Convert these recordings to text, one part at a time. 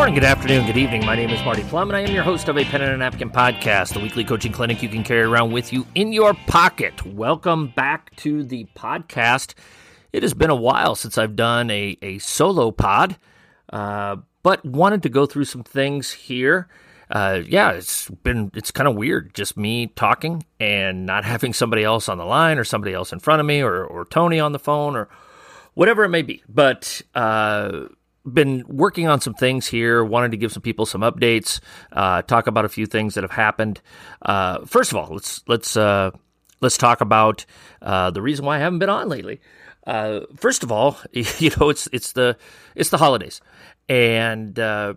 Good morning, good afternoon, good evening. My name is Marty Plum, and I am your host of a Pen and a Napkin podcast, the weekly coaching clinic you can carry around with you in your pocket. Welcome back to the podcast. It has been a while since I've done a, a solo pod, uh, but wanted to go through some things here. Uh, yeah, it's been it's kind of weird just me talking and not having somebody else on the line or somebody else in front of me or, or Tony on the phone or whatever it may be. But uh, been working on some things here. Wanted to give some people some updates. Uh, talk about a few things that have happened. Uh, first of all, let's let's uh, let's talk about uh, the reason why I haven't been on lately. Uh, first of all, you know it's it's the it's the holidays, and uh,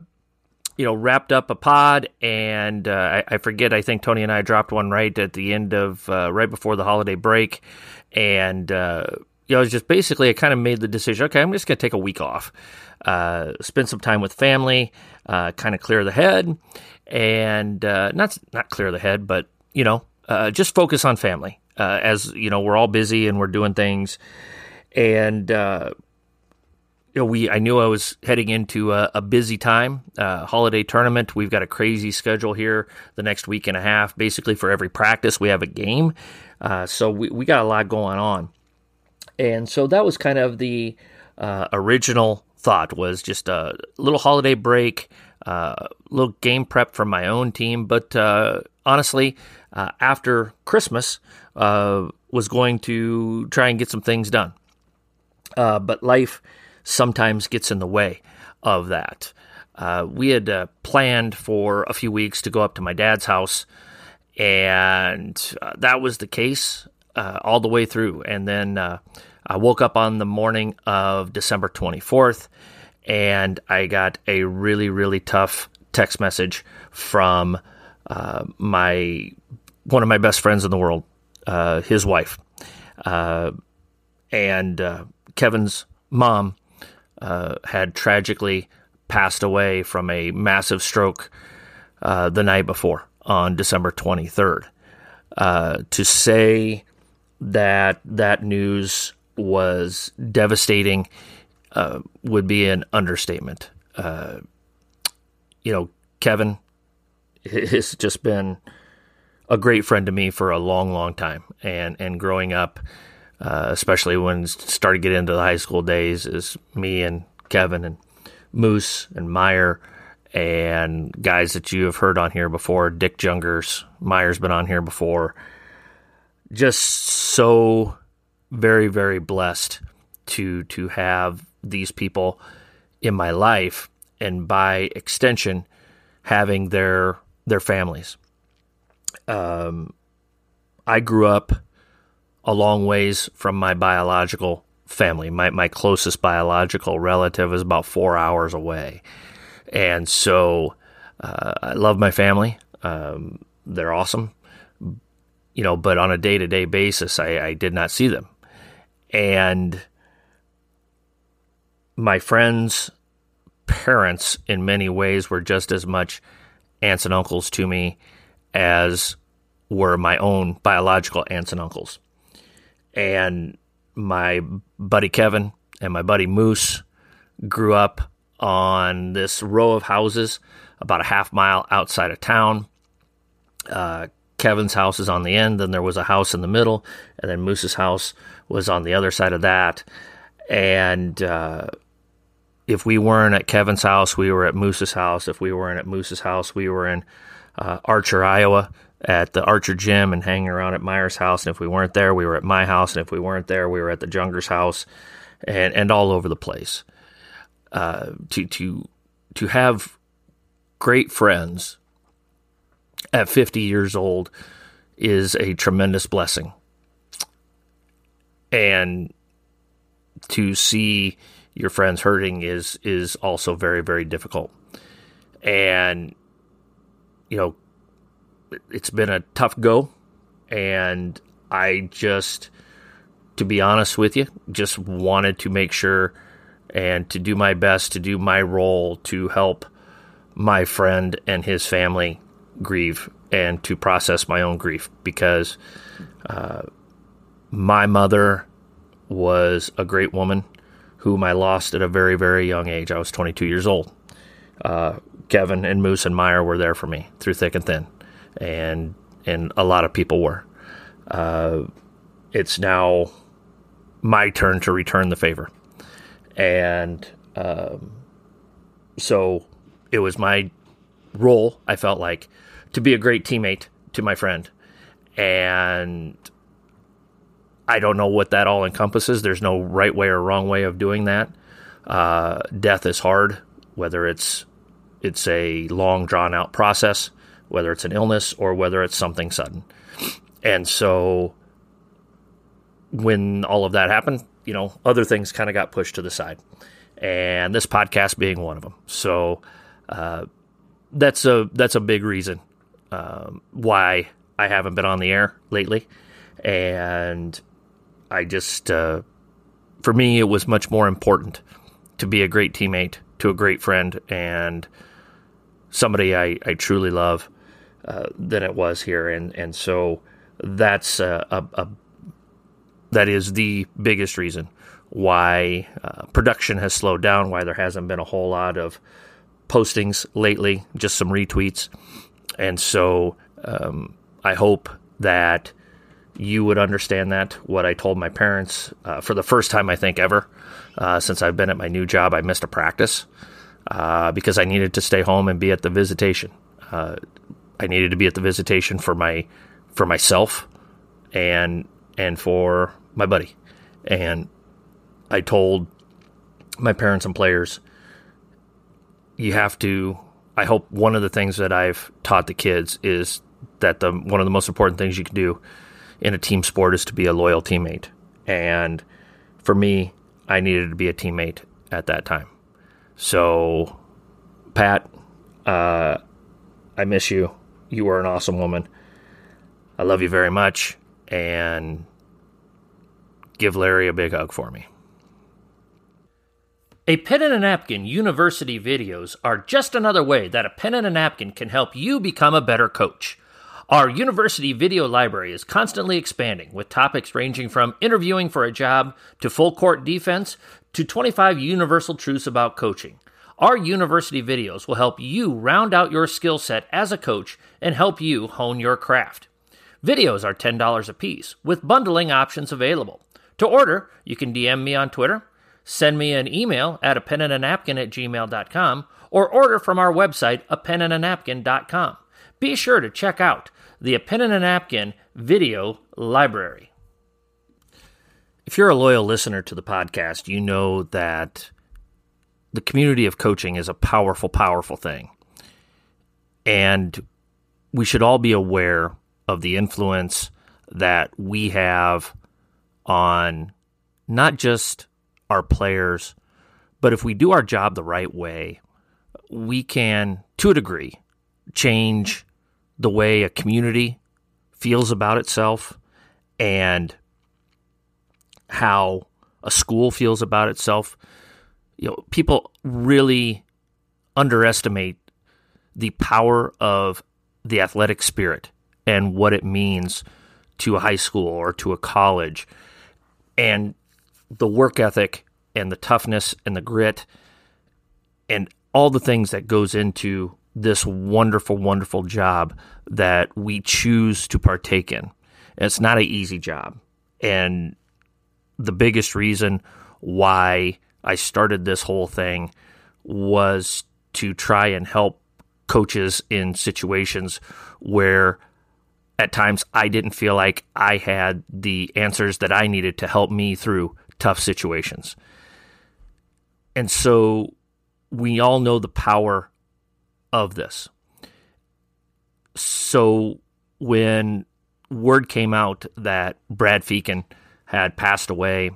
you know wrapped up a pod, and I, I, forget. I think Tony and I dropped one right at the end of right before the holiday break, and you know, it was just basically I kind of made the decision. Okay, I'm just going to take a week off uh, spend some time with family, uh, kind of clear the head, and uh, not not clear the head, but you know, uh, just focus on family. Uh, as you know, we're all busy and we're doing things, and uh, you know, we I knew I was heading into a, a busy time, holiday tournament. We've got a crazy schedule here the next week and a half. Basically, for every practice, we have a game, so we we got a lot going on, and so that was kind of the original thought was just a little holiday break, a uh, little game prep for my own team. But uh, honestly, uh, after Christmas, uh, was going to try and get some things done. Uh, but life sometimes gets in the way of that. Uh, we had planned for a few weeks to go up to my dad's house, and that was the case all the way through. And then I woke up on the morning of December 24th and I got a really, really tough text message from uh, my one of my best friends in the world, uh, his wife, uh, and uh, Kevin's mom uh, had tragically passed away from a massive stroke uh, the night before on December 23rd. to say that that news was devastating uh, would be an understatement. Uh, you know, Kevin has just been a great friend to me for a long, long time, and and growing up, uh, especially when started getting into the high school days, is me and Kevin and Moose and Meyer and guys that you have heard on here before. Dick Jungers, Meyer's been on here before. Just so very, very blessed to to have these people in my life, and by extension, having their their families. Um, I grew up a long ways from my biological family. My my closest biological relative is about four hours away, and so uh, I love my family. Um, they're awesome, you know. But on a day to day basis, I, I did not see them and my friends' parents, in many ways, were just as much aunts and uncles to me as were my own biological aunts and uncles. And my buddy Kevin and my buddy Moose grew up on this row of houses about a half mile outside of town. Uh, Kevin's house is on the end, then there was a house in the middle, and then Moose's house was on the other side of that. And uh, if we weren't at Kevin's house, we were at Moose's house. If we weren't at Moose's house, we were in uh, Archer, Iowa, at the Archer Gym and hanging around at Meyer's house. And if we weren't there, we were at my house. And if we weren't there, we were at the Jungers' house, and and all over the place. Uh, to to to have great friends at 50 years old is a tremendous blessing. And to see your friends hurting is is also very very difficult. And you know, it's been a tough go and I just to be honest with you, just wanted to make sure and to do my best to do my role to help my friend and his family grieve and to process my own grief because uh, my mother was a great woman whom I lost at a very, very young age. I was 22 years old. uh, Kevin and Moose and Meyer were there for me through thick and thin, and and a lot of people were. Uh, it's now my turn to return the favor, and um, so it was my role. I felt like to be a great teammate to my friend, and I don't know what that all encompasses. There's no right way or wrong way of doing that. Uh, death is hard, whether it's it's a long drawn out process, whether it's an illness or whether it's something sudden. And so when all of that happened, you know, other things kind of got pushed to the side, and this podcast being one of them. So uh, that's a that's a big reason um, why I haven't been on the air lately, and I just uh, for me it was much more important to be a great teammate to a great friend and somebody I, I truly love uh, than it was here, and and so that's a, a, a that is the biggest reason why uh, production has slowed down, why there hasn't been a whole lot of postings lately, just some retweets. And so um, I hope that you would understand that. What I told my parents uh, for the first time, I think, ever uh, since I've been at my new job, I missed a practice uh, because I needed to stay home and be at the visitation. Uh, I needed to be at the visitation for my for myself and and for my buddy. And I told my parents and players, you have to. I hope one of the things that I've taught the kids is that the one of the most important things you can do in a team sport is to be a loyal teammate. And for me, I needed to be a teammate at that time. So, Pat, uh, I miss you. You were an awesome woman. I love you very much. And give Larry a big hug for me. A pen and a napkin university videos are just another way that a pen and a napkin can help you become a better coach. Our university video library is constantly expanding with topics ranging from interviewing for a job to full court defense to 25 universal truths about coaching. Our university videos will help you round out your skill set as a coach and help you hone your craft. Videos are $10 a piece with bundling options available. To order, you can DM me on Twitter, send me an email at a pen and a napkin at gmail.com, or order from our website, a pen and a napkin.com. Be sure to check out the A Pen and a Napkin video library. If you're a loyal listener to the podcast, you know that the community of coaching is a powerful, powerful thing. And we should all be aware of the influence that we have on not just our players, but if we do our job the right way, we can, to a degree, change the way a community feels about itself and how a school feels about itself. You know, people really underestimate the power of the athletic spirit and what it means to a high school or to a college and the work ethic and the toughness and the grit and all the things that goes into this wonderful wonderful job that we choose to partake in. It's not an easy job. And the biggest reason why I started this whole thing was to try and help coaches in situations where at times I didn't feel like I had the answers that I needed to help me through tough situations. And so we all know the power of this. So when word came out that Brad Feeken had passed away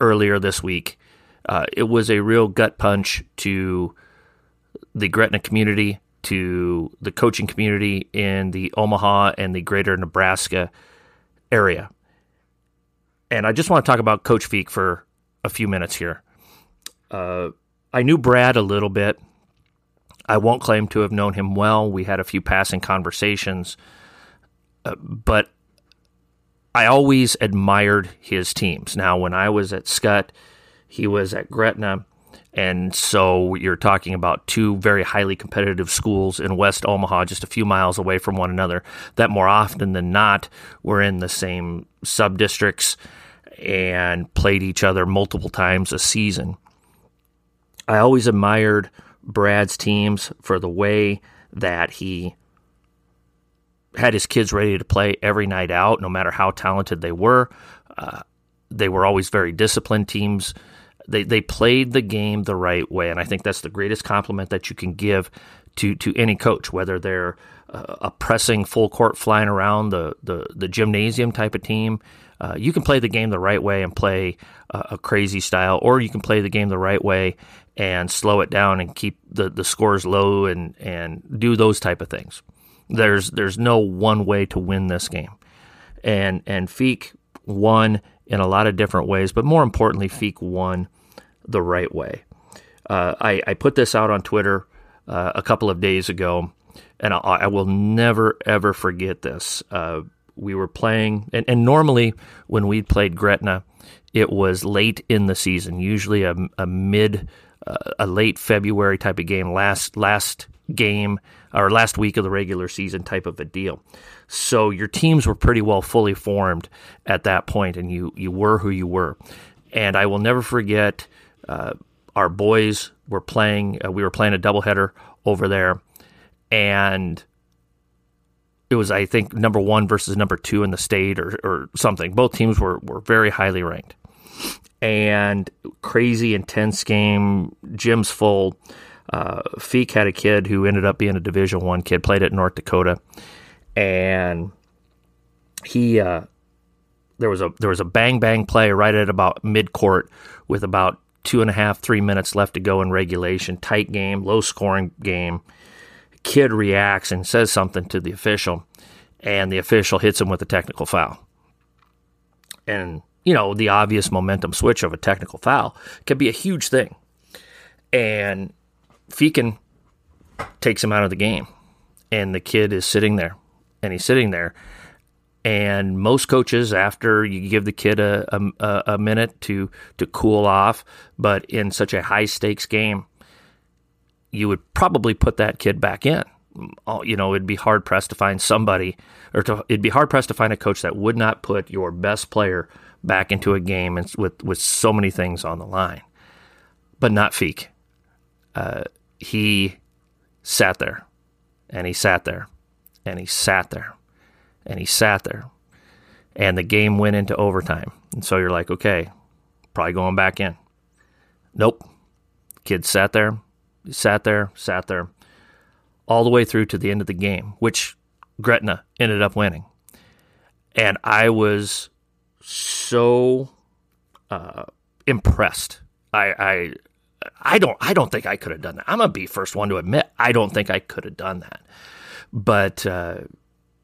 earlier this week, uh, it was a real gut punch to the Gretna community, to the coaching community in the Omaha and the greater Nebraska area. And I just want to talk about Coach Feek for a few minutes here. Uh, I knew Brad a little bit. I won't claim to have known him well. We had a few passing conversations, uh, but I always admired his teams. Now, when I was at Skutt, he was at Gretna. And so you're talking about two very highly competitive schools in West Omaha, just a few miles away from one another, that more often than not were in the same sub districts and played each other multiple times a season. I always admired Brad's teams for the way that he had his kids ready to play every night out, no matter how talented they were. Uh, they were always very disciplined teams. They they played the game the right way, and I think that's the greatest compliment that you can give to to any coach, whether they're uh, a pressing full court flying around the the, the gymnasium type of team. Uh, you can play the game the right way and play uh, a crazy style, or you can play the game the right way and slow it down and keep the, the scores low and, and do those type of things. There's there's no one way to win this game, and and Feek won in a lot of different ways, but more importantly, Feek won the right way. Uh, I, I put this out on Twitter uh, a couple of days ago, and I, I will never ever forget this. We were playing, and, and normally when we played Gretna, it was late in the season, usually a, a mid, uh, a late February type of game, last last game or last week of the regular season type of a deal. So your teams were pretty well fully formed at that point, and you you were who you were. And I will never forget uh, our boys were playing. Uh, we were playing a doubleheader over there, and it was I think number one versus number two in the state or, or something. Both teams were were very highly ranked, and crazy intense game. Gym's full. Uh, Feek had a kid who ended up being a Division One kid, played at North Dakota, and he uh, there was a there was a bang bang play right at about mid court with about two and a half three minutes left to go in regulation. Tight game, low scoring game kid reacts and says something to the official, and the official hits him with a technical foul. And, you know, the obvious momentum switch of a technical foul can be a huge thing. And Feeken takes him out of the game, and the kid is sitting there, and he's sitting there. And most coaches, after you give the kid a, a, a minute to to cool off, but in such a high stakes game, you would probably put that kid back in. You know, it'd be hard pressed to find somebody, or to, it'd be hard pressed to find a coach that would not put your best player back into a game with with so many things on the line. But not Feek. Uh, he sat there, and he sat there, and he sat there, and he sat there, and the game went into overtime. And so you're like, okay, probably going back in. Nope. Kid sat there, sat there, sat there, all the way through to the end of the game, which Gretna ended up winning. And I was so uh, impressed. I, I I don't I don't think I could have done that. I'm gonna be first one to admit I don't think I could have done that. But uh,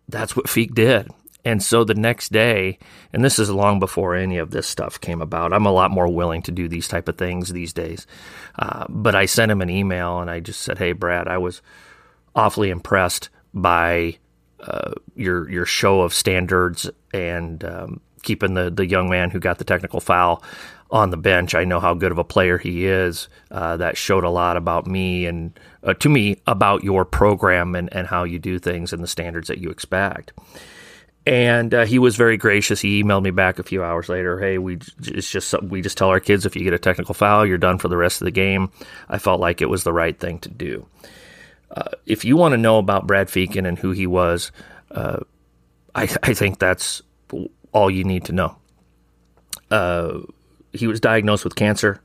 that's what Feek did. And so the next day, and this is long before any of this stuff came about. I'm a lot more willing to do these type of things these days. Uh, but I sent him an email and I just said, "Hey, Brad, I was awfully impressed by uh, your your show of standards and um, keeping the the young man who got the technical foul on the bench. I know how good of a player he is. Uh, that showed a lot about me and uh, to me about your program and, and how you do things and the standards that you expect." And uh, he was very gracious. He emailed me back a few hours later. Hey, we it's just we just tell our kids if you get a technical foul, you're done for the rest of the game. I felt like it was the right thing to do. Uh, if you want to know about Brad Feeken and who he was, uh, I, I, think that's all you need to know. Uh, he was diagnosed with cancer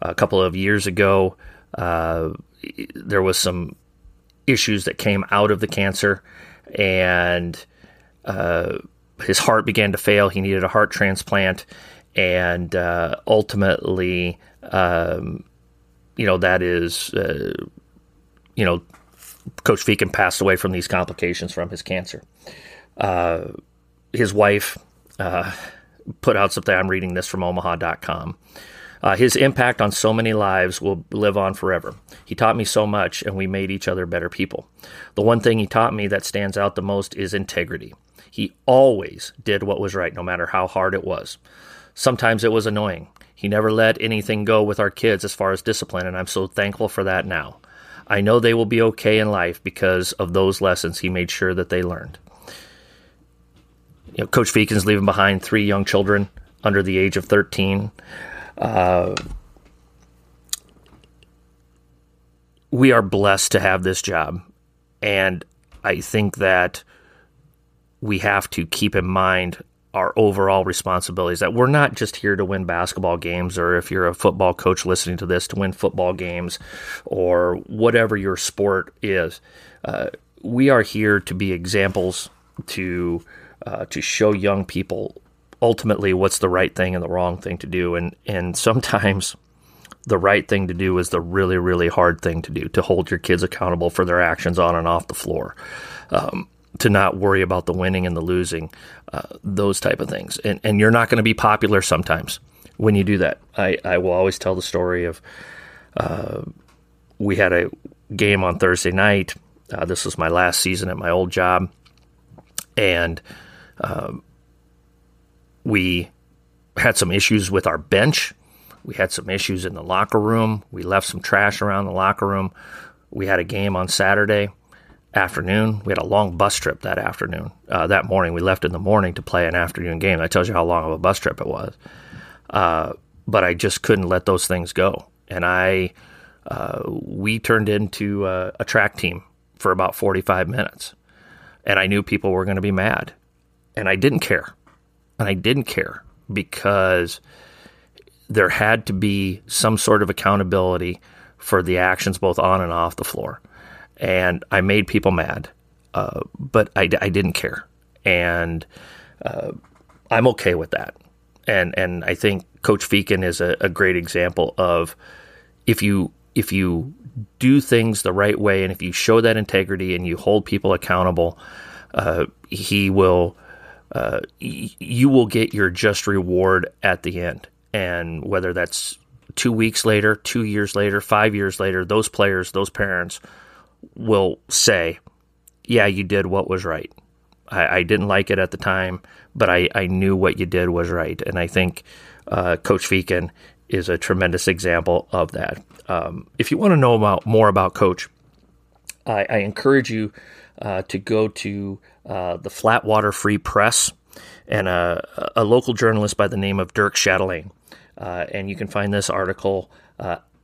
a couple of years ago. Uh, there was some issues that came out of the cancer, and uh, his heart began to fail. He needed a heart transplant, and uh, ultimately, um, you know, that is, uh, you know, Coach Feeken passed away from these complications from his cancer. Uh, his wife uh, put out something. I'm reading this from Omaha.com. Uh, his impact on so many lives will live on forever. He taught me so much, and we made each other better people. The one thing he taught me that stands out the most is integrity. He always did what was right, no matter how hard it was. Sometimes it was annoying. He never let anything go with our kids as far as discipline, and I'm so thankful for that now. I know they will be okay in life because of those lessons he made sure that they learned. You know, Coach Feeken's leaving behind three young children under the age of 13. Uh, we are blessed to have this job. And I think that we have to keep in mind our overall responsibilities that we're not just here to win basketball games or if you're a football coach listening to this to win football games or whatever your sport is. Uh, we are here to be examples to uh, to show young people ultimately what's the right thing and the wrong thing to do. And and sometimes the right thing to do is the really really hard thing to do to hold your kids accountable for their actions on and off the floor. Um, to not worry about the winning and the losing, uh, those type of things. And and you're not going to be popular sometimes when you do that. I, I will always tell the story of uh, we had a game on Thursday night. Uh, this was my last season at my old job, and um, we had some issues with our bench. We had some issues in the locker room. We left some trash around the locker room. We had a game on Saturday afternoon. We had a long bus trip that afternoon. Uh, that morning, we left in the morning to play an afternoon game. That tells you how long of a bus trip it was. Uh, but I just couldn't let those things go, and I uh, we turned into a, track team for about forty five minutes, and I knew people were going to be mad, and I didn't care, and I didn't care because there had to be some sort of accountability for the actions both on and off the floor and I made people mad, uh, but I, I, didn't care, and uh, I'm okay with that. And and I think Coach Feeken is a, a, great example of if you if you do things the right way and if you show that integrity and you hold people accountable, uh, he will. Uh, you will get your just reward at the end, and whether that's two weeks later, two years later, five years later, those players, those parents will say, yeah, you did what was right. I, I didn't like it at the time, but I, I knew what you did was right. And I think uh, Coach Feeken is a tremendous example of that. Um, if you want to know about more about Coach, I, I encourage you uh, to go to uh, the Flatwater Free Press and a, a, local journalist by the name of Dirk Chatelain. Uh, and you can find this article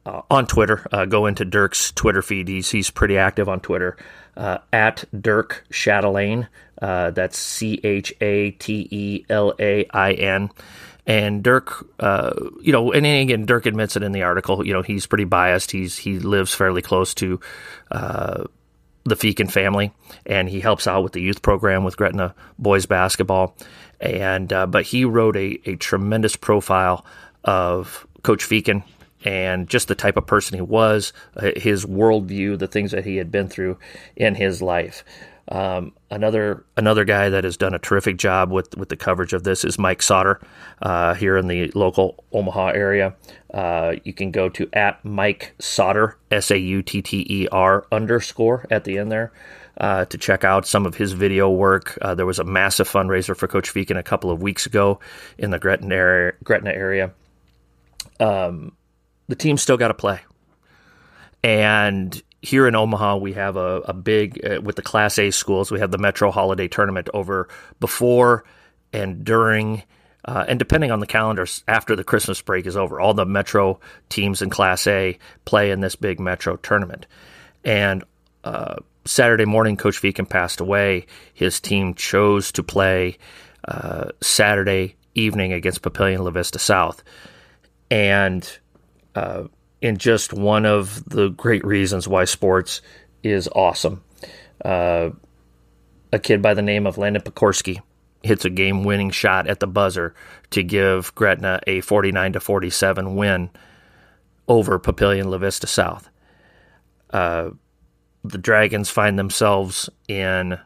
uh, on Twitter. Uh, go into Dirk's Twitter feed. He's, he's pretty active on Twitter uh, at Dirk Chatelain. Uh, that's C H A T E L A I N. And Dirk, uh, you know, and again, Dirk admits it in the article. You know, he's pretty biased. He's he lives fairly close to uh, the Feeken family, and he helps out with the youth program with Gretna boys basketball. And but he wrote a, a tremendous profile of Coach Feeken and just the type of person he was, uh, his worldview, the things that he had been through in his life. Um, another another guy that has done a terrific job with with the coverage of this is Mike Sautter uh, here in the local Omaha area. Uh, you can go to at Mike Sautter S A U T T E R underscore at the end there. Uh, to check out some of his video work. Uh, there was a massive fundraiser for Coach Feeken a couple of weeks ago in the Gretna area. Gretna area. Um, the team's still got to play. And here in Omaha, we have a, a big, uh, with the Class A schools, we have the Metro Holiday Tournament over before and during, uh, and depending on the calendars, after the Christmas break is over. All the Metro teams in Class A play in this big Metro tournament. And uh, Saturday morning, Coach Feeken passed away. His team chose to play uh, Saturday evening against Papillion La Vista South. And uh, in just one of the great reasons why sports is awesome. Uh, a kid by the name of Landon Pokorski hits a game winning shot at the buzzer to give Gretna a 49 to 47 win over Papillion La Vista South. Uh, the Dragons find themselves in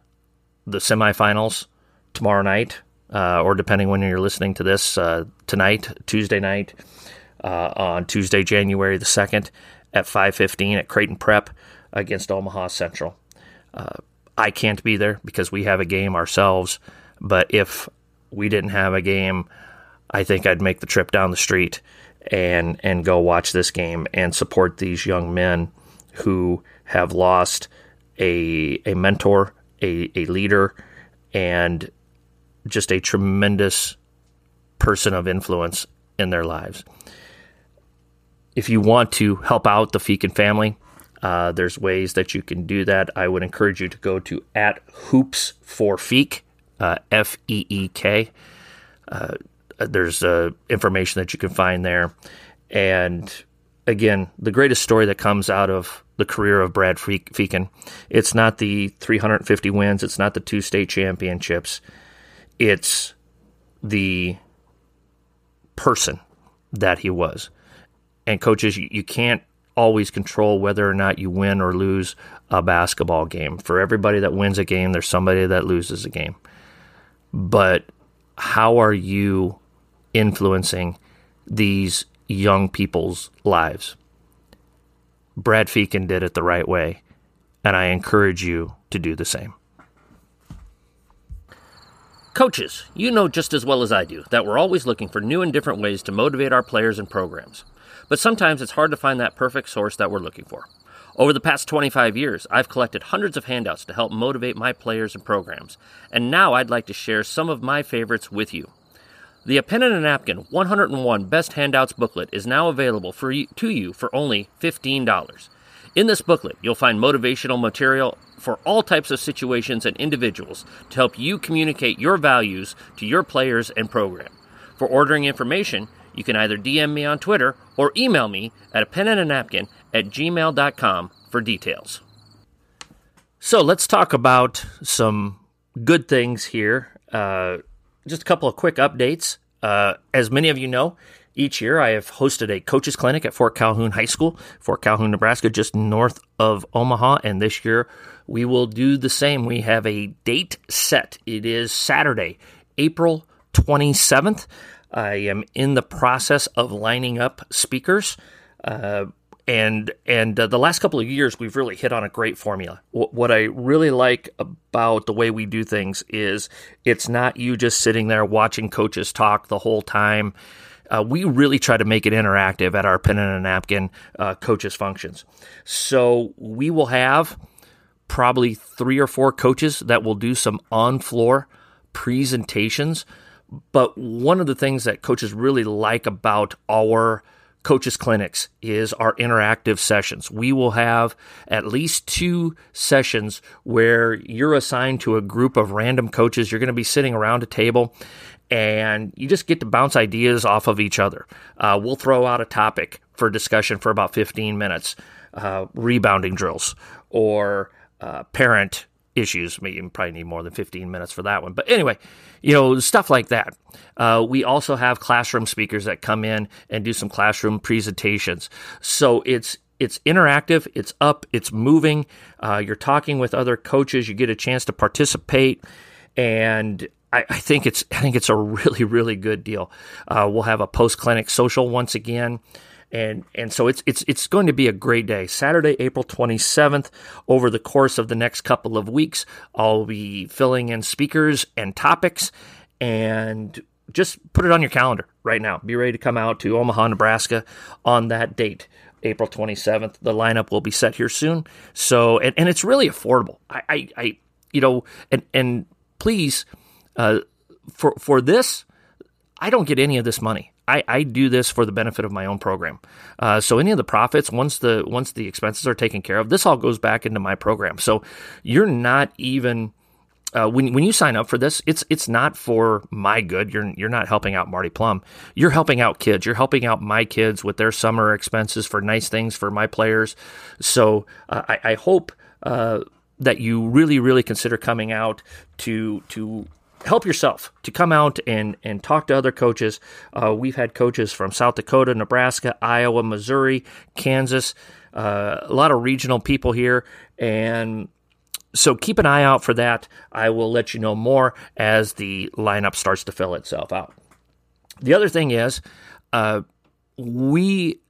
the semifinals tomorrow night, uh, or depending when you're listening to this, uh, tonight, Tuesday night uh, on Tuesday, January the 2nd at 5:15 at Creighton Prep against Omaha Central. Uh, I can't be there because we have a game ourselves, but if we didn't have a game, I think I'd make the trip down the street and and go watch this game and support these young men who have lost a a mentor, a, a leader, and just a tremendous person of influence in their lives. If you want to help out the Feeken family, uh, there's ways that you can do that. I would encourage you to go to at hoops for Feek, uh, F E E K. Uh, there's uh, information that you can find there. And again, the greatest story that comes out of the career of Brad Feeken, it's not the 350 wins, it's not the two state championships, it's the person that he was. And coaches, you, you can't always control whether or not you win or lose a basketball game. For everybody that wins a game, there's somebody that loses a game. But how are you influencing these young people's lives? Brad Feeken did it the right way, and I encourage you to do the same. Coaches, you know just as well as I do that we're always looking for new and different ways to motivate our players and programs. But sometimes it's hard to find that perfect source that we're looking for. Over the past 25 years, I've collected hundreds of handouts to help motivate my players and programs, and now I'd like to share some of my favorites with you. The A Pen and a Napkin 101 Best Handouts booklet is now available for you, to you for only $15. In this booklet, you'll find motivational material for all types of situations and individuals to help you communicate your values to your players and program. For ordering information, you can either DM me on Twitter or email me at a pen and a napkin at gmail.com for details. So let's talk about some good things here. Uh, just a couple of quick updates. Uh, as many of you know, each year I have hosted a coaches clinic at Fort Calhoun High School, Fort Calhoun, Nebraska, just north of Omaha. And this year we will do the same. We have a date set. It is Saturday, April 27th. I am in the process of lining up speakers. Uh, and and uh, the last couple of years we've really hit on a great formula. W- what I really like about the way we do things is it's not you just sitting there watching coaches talk the whole time. Uh, we really try to make it interactive at our pen and a napkin uh, coaches functions. So we will have probably three or four coaches that will do some on floor presentations. But one of the things that coaches really like about our coaches clinics is our interactive sessions. We will have at least two sessions where you're assigned to a group of random coaches. You're going to be sitting around a table and you just get to bounce ideas off of each other. Uh, we'll throw out a topic for discussion for about 15 minutes, uh, rebounding drills or uh, parent issues. You probably need more than 15 minutes for that one. But anyway, you know, stuff like that. Uh, we also have classroom speakers that come in and do some classroom presentations. So it's it's interactive, it's up, it's moving. Uh, you're talking with other coaches. You get a chance to participate, and I, I think it's I think it's a really really good deal. Uh, we'll have a post clinic social once again and and so it's it's it's going to be a great day. Saturday, April 27th. Over the course of the next couple of weeks, I'll be filling in speakers and topics, and just put it on your calendar right now. Be ready to come out to Omaha, Nebraska on that date. April 27th. The lineup will be set here soon. So, and, and it's really affordable. I, I, I, you know, and, and please, uh, for, for this, I don't get any of this money. I, I do this for the benefit of my own program. Uh, so any of the profits, once the once the expenses are taken care of, this all goes back into my program. So you're not even uh, when when you sign up for this, it's it's not for my good. You're you're not helping out Marty Plum. You're helping out kids. You're helping out my kids with their summer expenses for nice things for my players. So uh, I, I, hope uh, that you really really consider coming out to to help yourself to come out and, and talk to other coaches. Uh, we've had coaches from South Dakota, Nebraska, Iowa, Missouri, Kansas, uh, a lot of regional people here. And so keep an eye out for that. I will let you know more as the lineup starts to fill itself out. The other thing is, uh, we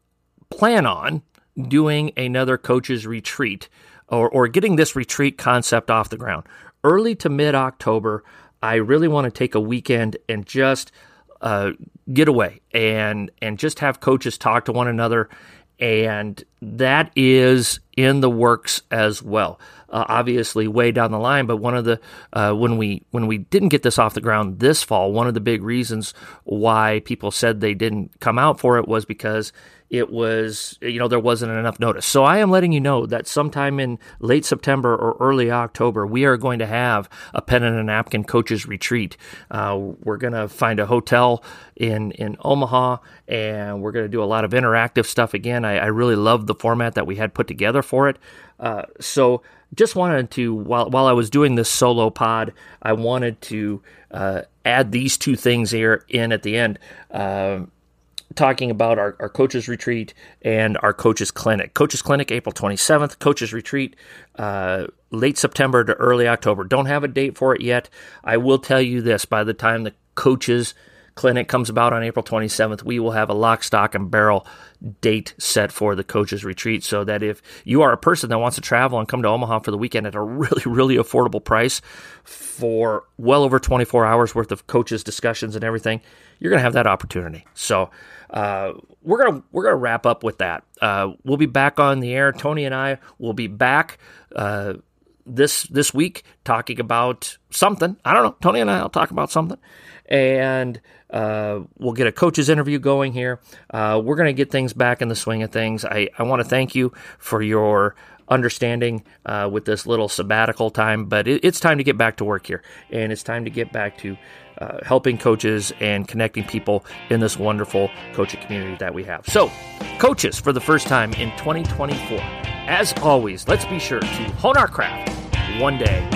plan on doing another coaches retreat or, or getting this retreat concept off the ground early to mid October. I really want to take a weekend and just uh, getaway and and just have coaches talk to one another and that is in the works as well. Uh, obviously, way down the line, but one of the uh, when we when we didn't get this off the ground this fall, one of the big reasons why people said they didn't come out for it was because it was, you know, there wasn't enough notice. So I am letting you know that sometime in late September or early October, we are going to have a pen and a napkin coaches retreat. Uh, we're going to find a hotel in, in Omaha and we're going to do a lot of interactive stuff again. I, I really love the format that we had put together for it. Uh, so just wanted to, while, while I was doing this solo pod, I wanted to uh, add these two things here in at the end. Uh, talking about our, our coaches retreat and our coaches clinic. Coaches clinic, April 27th. Coaches retreat, uh, late September to early October. Don't have a date for it yet. I will tell you this by the time the coaches clinic comes about on April 27th, we will have a lock, stock, and barrel date set for the coaches retreat so that if you are a person that wants to travel and come to Omaha for the weekend at a really, really affordable price for well over 24 hours worth of coaches discussions and everything, you're going to have that opportunity. So, uh, we're gonna we're gonna wrap up with that. Uh, we'll be back on the air. Tony and I will be back uh, this this week talking about something. I don't know. Tony and I will talk about something, and uh, we'll get a coach's interview going here. Uh, we're gonna get things back in the swing of things. I I want to thank you for your understanding uh, with this little sabbatical time, but it, it's time to get back to work here, and it's time to get back to uh, helping coaches and connecting people in this wonderful coaching community that we have. So, coaches for the first time in 2024. As always, let's be sure to hone our craft one day